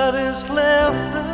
Everybody's left. Everybody's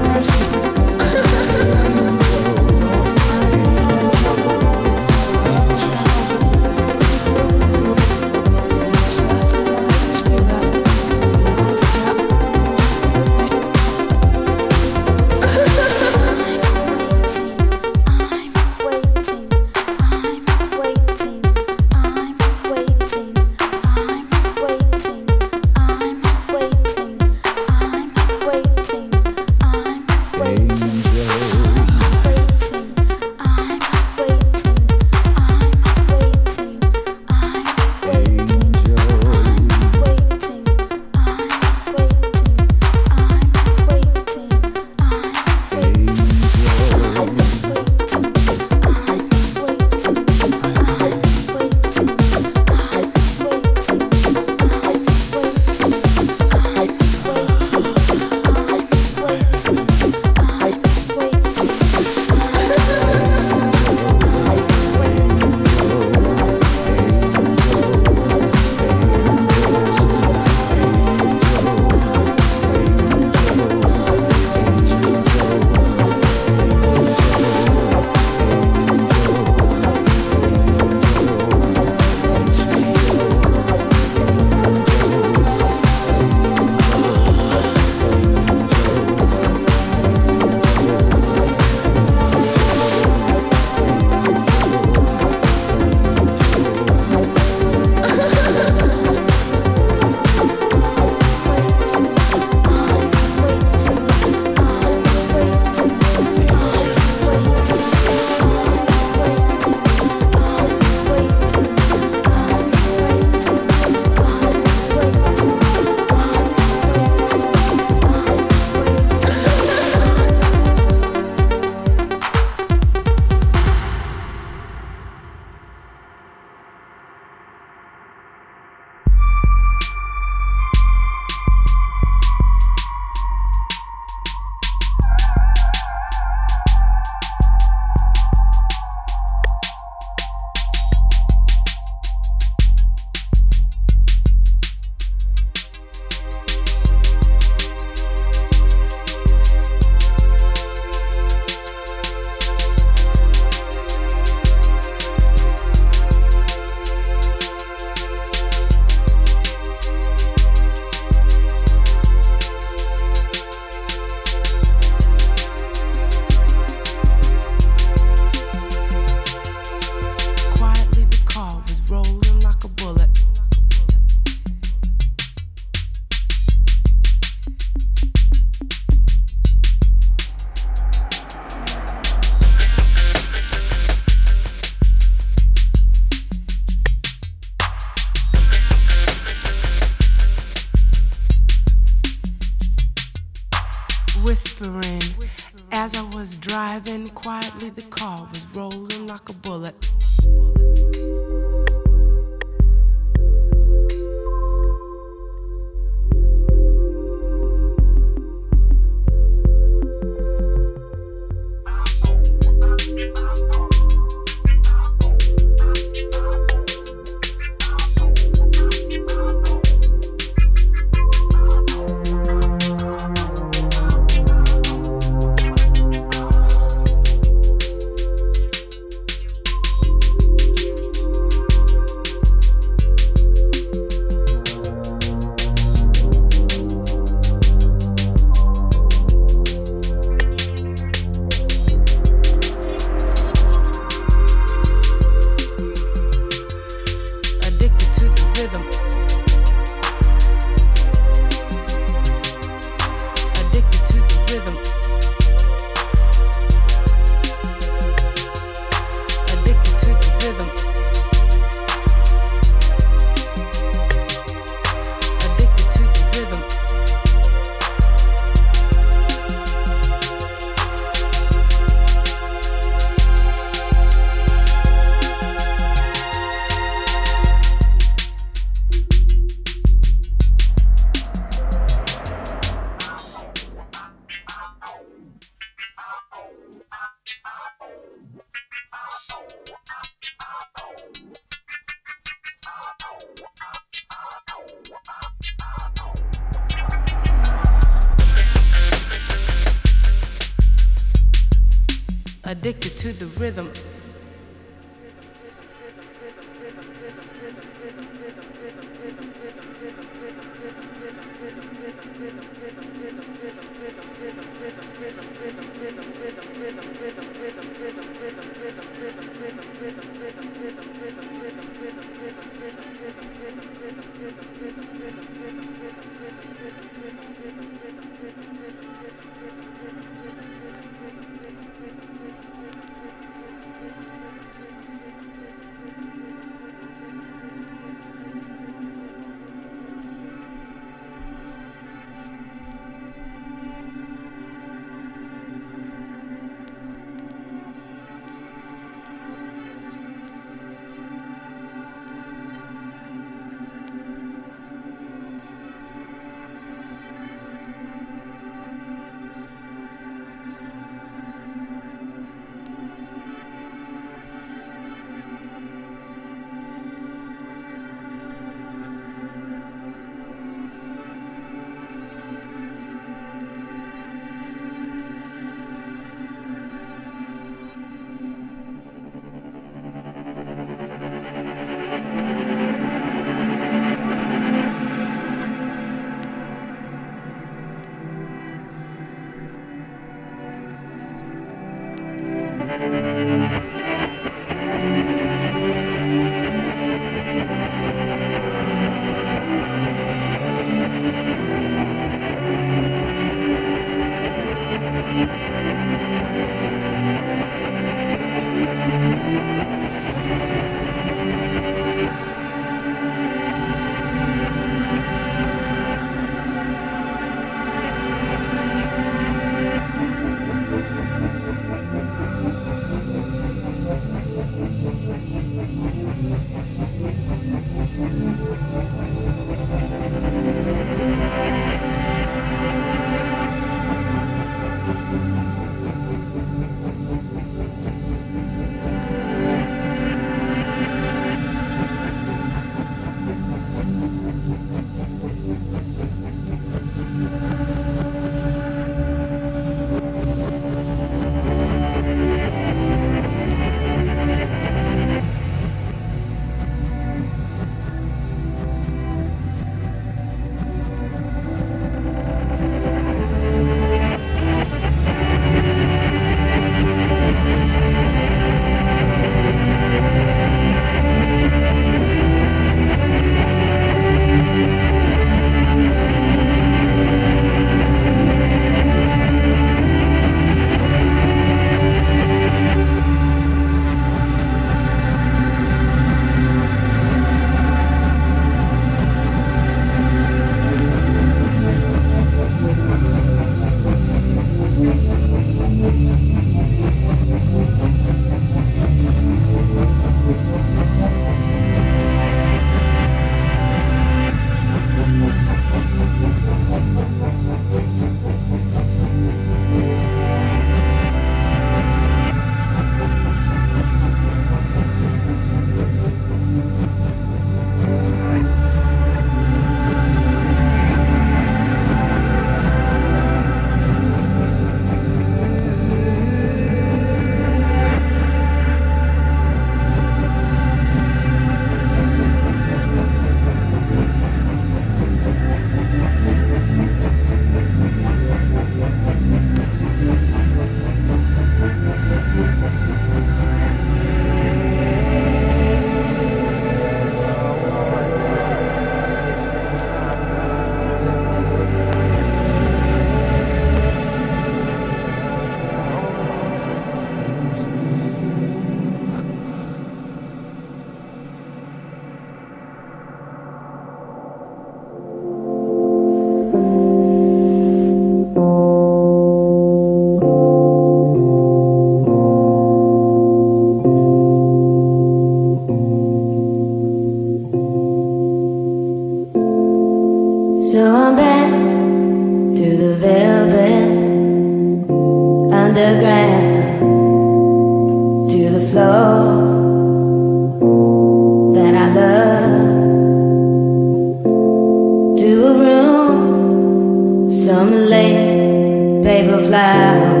some late paper flowers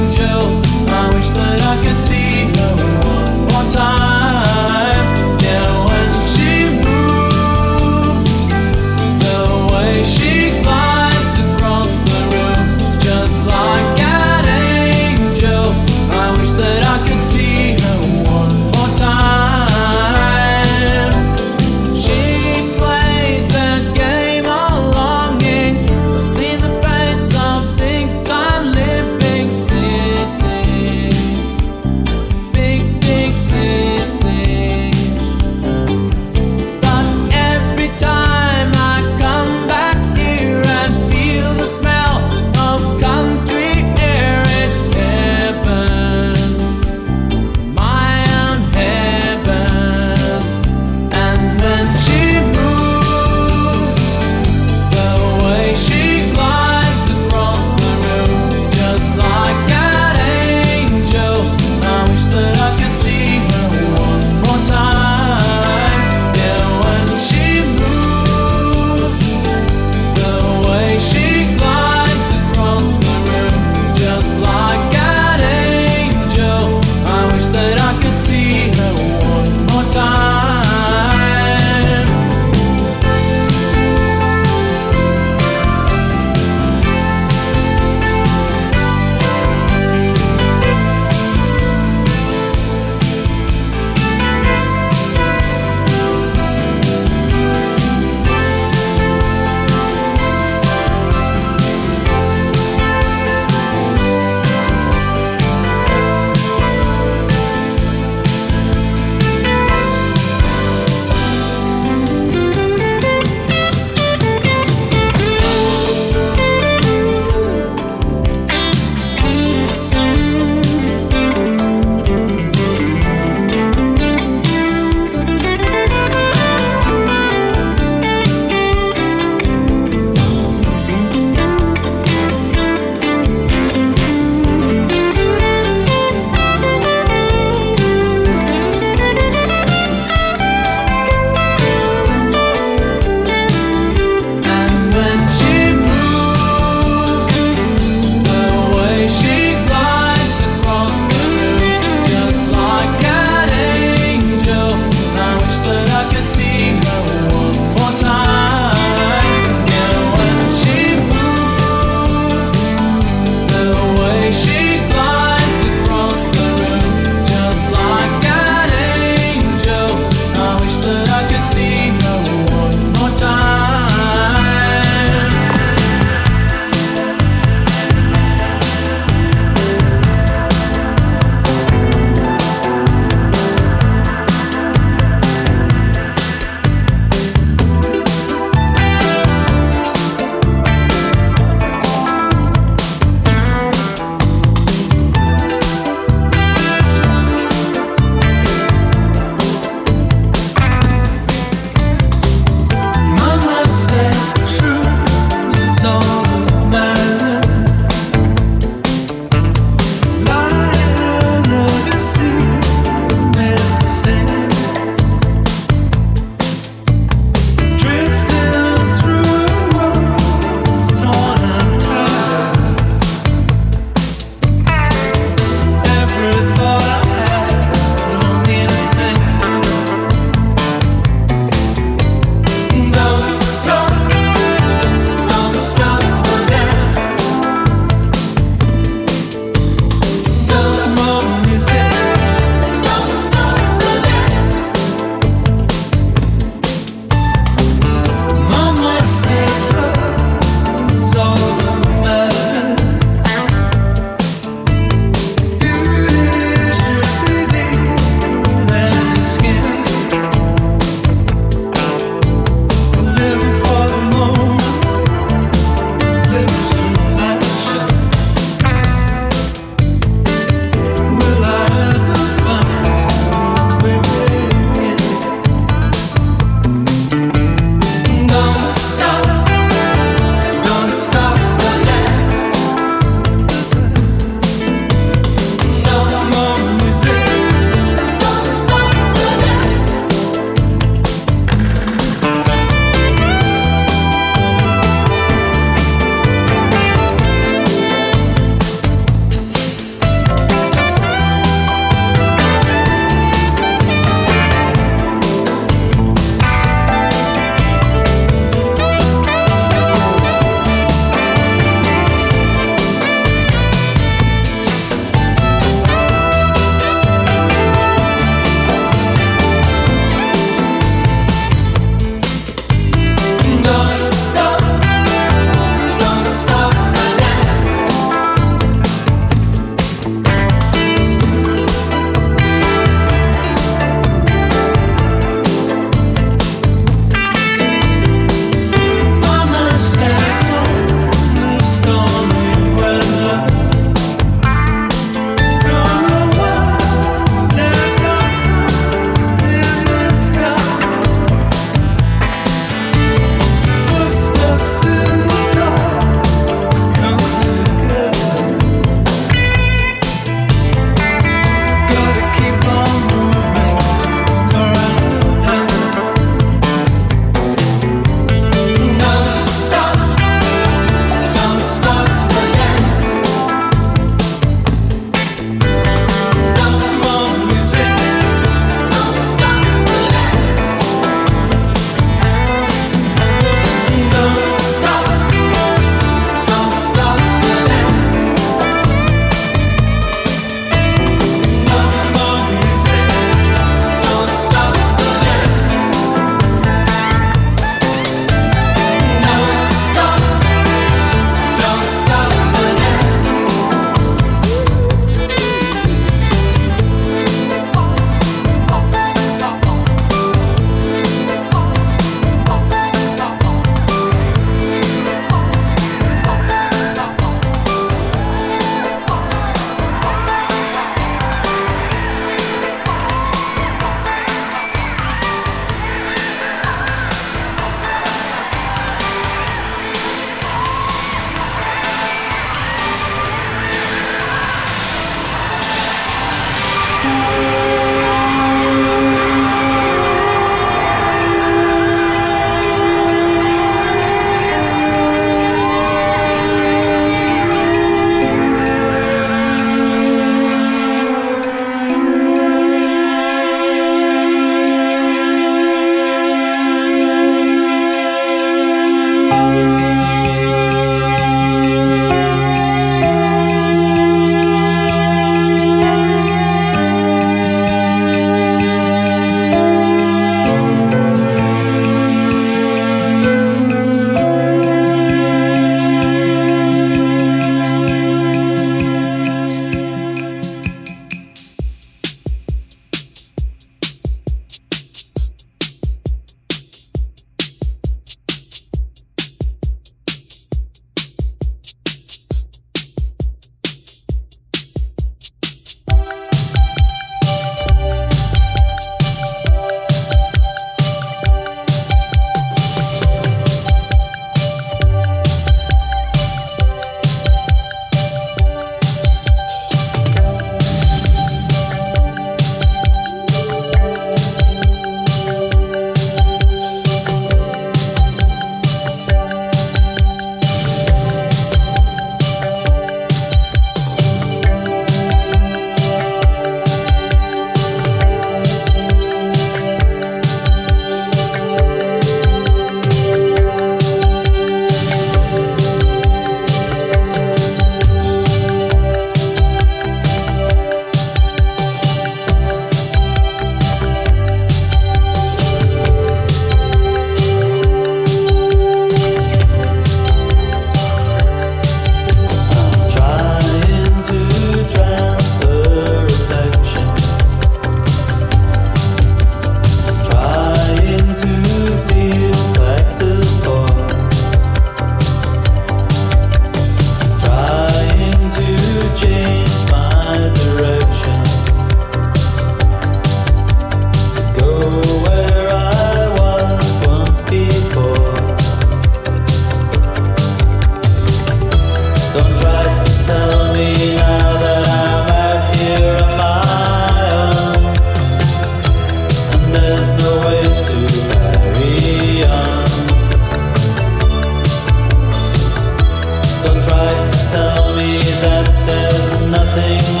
nothing.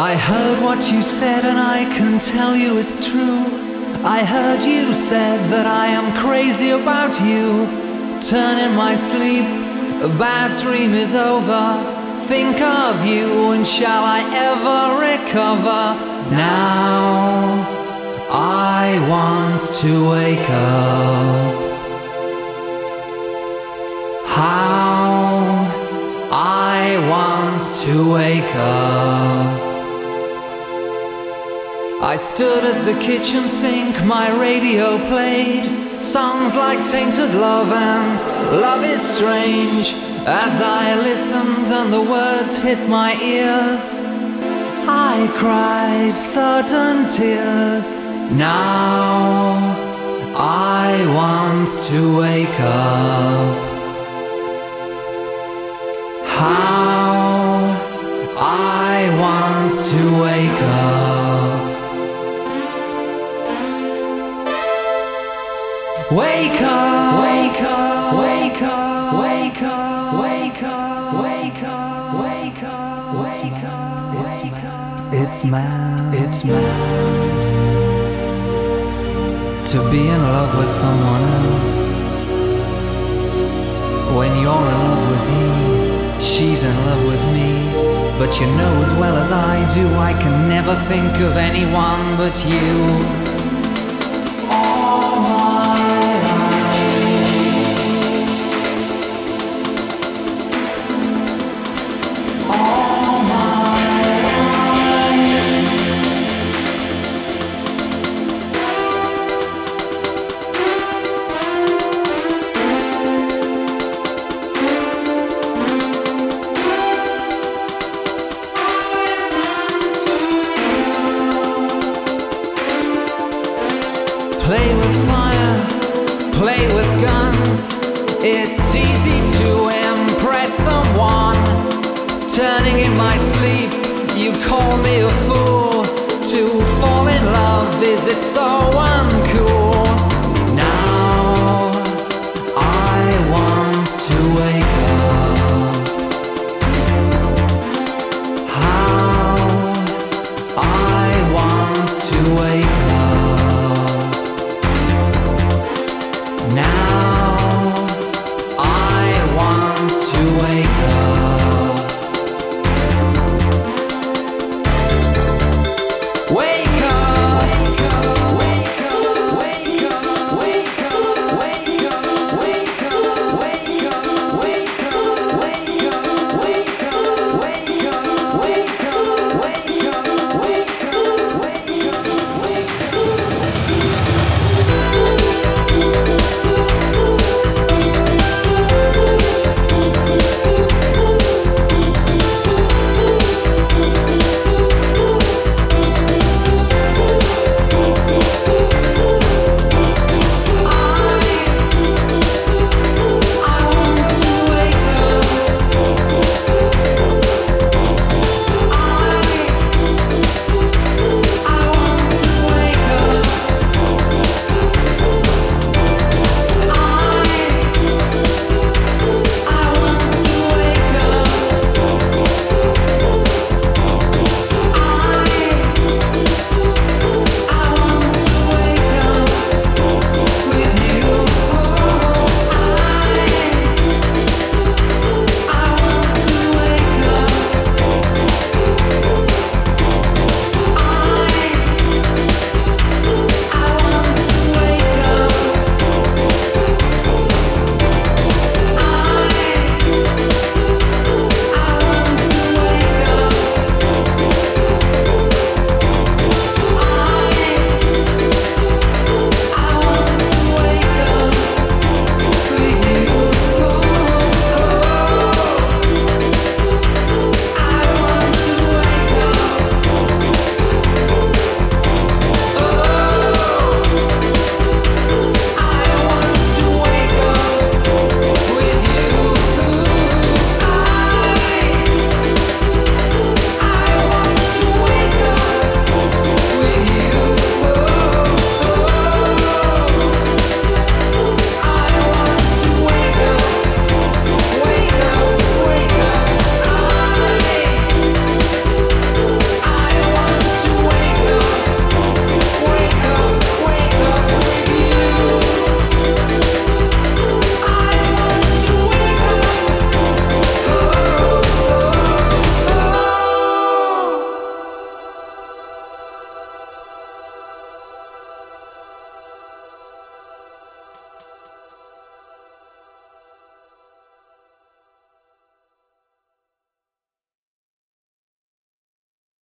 I heard what you said, and I can tell you it's true. I heard you said that I am crazy about you. Turn in my sleep, a bad dream is over. Think of you, and shall I ever recover? Now I want to wake up. How I want to wake up. I stood at the kitchen sink, my radio played songs like Tainted Love and Love is Strange. As I listened and the words hit my ears, I cried sudden tears. Now I want to wake up. How I want to wake up. Wake up, wake up, wake up, wake up, wake up, wake up, wake up, wake up, it's mad, it's mad, it's mad to be in love with someone else. When you're in love with me, she's in love with me. But you know as well as I do, I can never think of anyone but you.